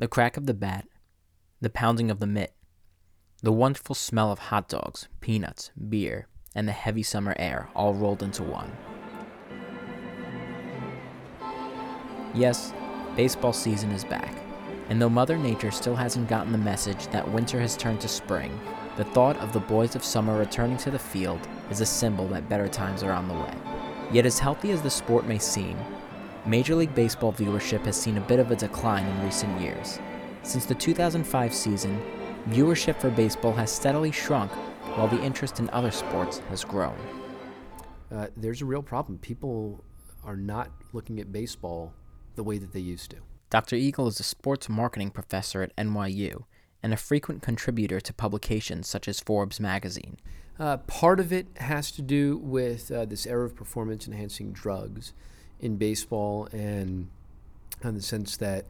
The crack of the bat, the pounding of the mitt, the wonderful smell of hot dogs, peanuts, beer, and the heavy summer air all rolled into one. Yes, baseball season is back. And though Mother Nature still hasn't gotten the message that winter has turned to spring, the thought of the boys of summer returning to the field is a symbol that better times are on the way. Yet, as healthy as the sport may seem, Major League Baseball viewership has seen a bit of a decline in recent years. Since the 2005 season, viewership for baseball has steadily shrunk while the interest in other sports has grown. Uh, there's a real problem. People are not looking at baseball the way that they used to. Dr. Eagle is a sports marketing professor at NYU and a frequent contributor to publications such as Forbes magazine. Uh, part of it has to do with uh, this era of performance enhancing drugs in baseball and in the sense that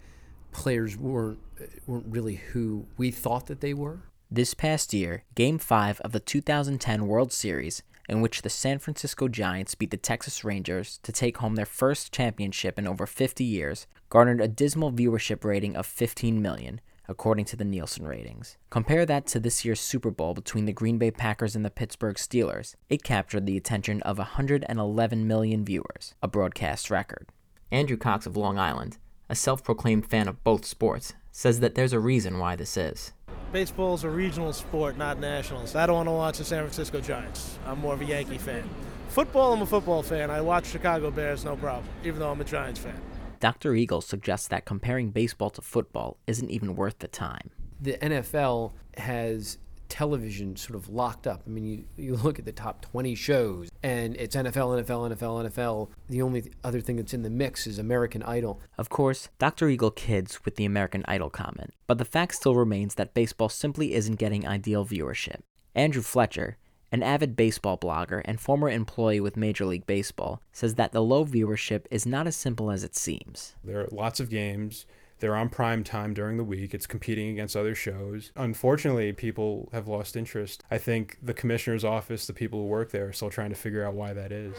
players weren't, weren't really who we thought that they were. This past year, Game 5 of the 2010 World Series, in which the San Francisco Giants beat the Texas Rangers to take home their first championship in over 50 years, garnered a dismal viewership rating of 15 million, according to the Nielsen ratings. Compare that to this year's Super Bowl between the Green Bay Packers and the Pittsburgh Steelers. It captured the attention of 111 million viewers, a broadcast record. Andrew Cox of Long Island, a self proclaimed fan of both sports, says that there's a reason why this is. Baseball is a regional sport, not national. So I don't want to watch the San Francisco Giants. I'm more of a Yankee fan. Football, I'm a football fan. I watch Chicago Bears, no problem, even though I'm a Giants fan. Dr. Eagle suggests that comparing baseball to football isn't even worth the time. The NFL has television sort of locked up. I mean, you, you look at the top 20 shows, and it's NFL, NFL, NFL, NFL. The only other thing that's in the mix is American Idol. Of course, Dr. Eagle kids with the American Idol comment, but the fact still remains that baseball simply isn't getting ideal viewership. Andrew Fletcher, an avid baseball blogger and former employee with Major League Baseball, says that the low viewership is not as simple as it seems. There are lots of games. They're on prime time during the week. It's competing against other shows. Unfortunately, people have lost interest. I think the commissioner's office, the people who work there, are still trying to figure out why that is.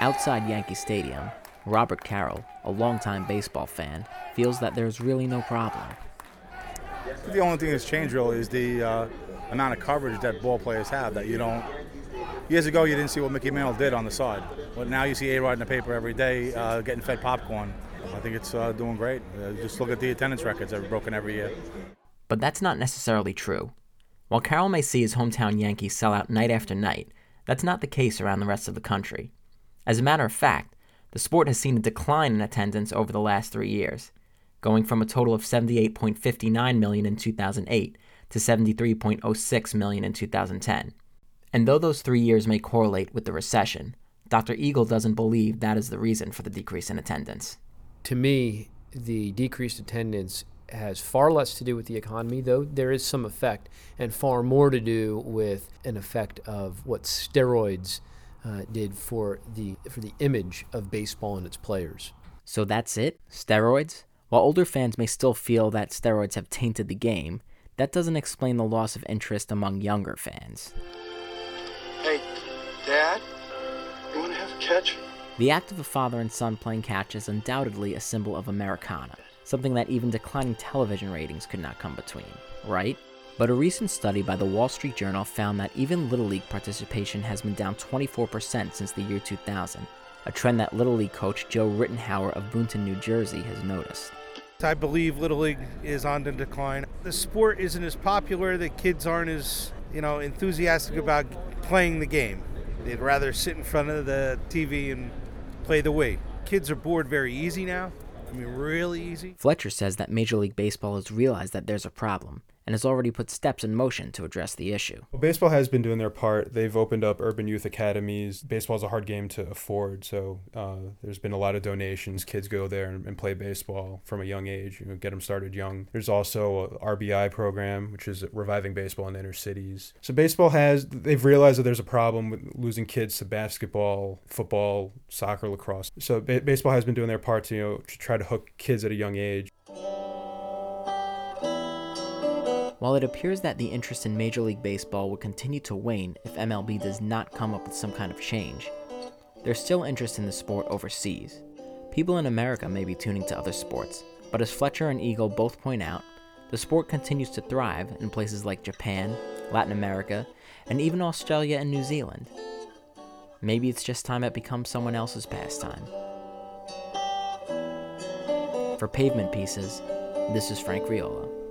Outside Yankee Stadium, Robert Carroll, a longtime baseball fan, feels that there's really no problem. The only thing that's changed really is the uh, amount of coverage that ball players have that you don't. Years ago, you didn't see what Mickey Mantle did on the side, but now you see A Rod in the paper every day uh, getting fed popcorn. I think it's uh, doing great. Uh, just look at the attendance records that are broken every year. But that's not necessarily true. While Carroll may see his hometown Yankees sell out night after night, that's not the case around the rest of the country. As a matter of fact, the sport has seen a decline in attendance over the last three years, going from a total of 78.59 million in 2008 to 73.06 million in 2010. And though those three years may correlate with the recession, Dr. Eagle doesn't believe that is the reason for the decrease in attendance. To me, the decreased attendance has far less to do with the economy, though there is some effect, and far more to do with an effect of what steroids uh, did for the for the image of baseball and its players. So that's it? Steroids? While older fans may still feel that steroids have tainted the game, that doesn't explain the loss of interest among younger fans. Hey, Dad, you want to have catch? The act of a father and son playing catch is undoubtedly a symbol of Americana, something that even declining television ratings could not come between, right? But a recent study by the Wall Street Journal found that even Little League participation has been down 24% since the year 2000, a trend that Little League coach Joe Rittenhauer of Boonton, New Jersey has noticed. I believe Little League is on the decline. The sport isn't as popular, the kids aren't as, you know, enthusiastic about playing the game. They'd rather sit in front of the TV and play the Wii. Kids are bored very easy now. I mean, really easy. Fletcher says that Major League Baseball has realized that there's a problem and has already put steps in motion to address the issue. Well, baseball has been doing their part. They've opened up urban youth academies. Baseball is a hard game to afford, so uh, there's been a lot of donations. Kids go there and, and, play baseball from a young age. You know, get them started young. There's also a RBI program, which is reviving baseball in inner cities. So baseball has they've realized that there's a problem with losing kids to basketball, football, soccer, lacrosse. So ba- baseball has been doing their part to you know to try to hook kids at a young age. While it appears that the interest in Major League Baseball will continue to wane if MLB does not come up with some kind of change, there's still interest in the sport overseas. People in America may be tuning to other sports, but as Fletcher and Eagle both point out, the sport continues to thrive in places like Japan, Latin America, and even Australia and New Zealand. Maybe it's just time it becomes someone else's pastime. For Pavement Pieces, this is Frank Riola.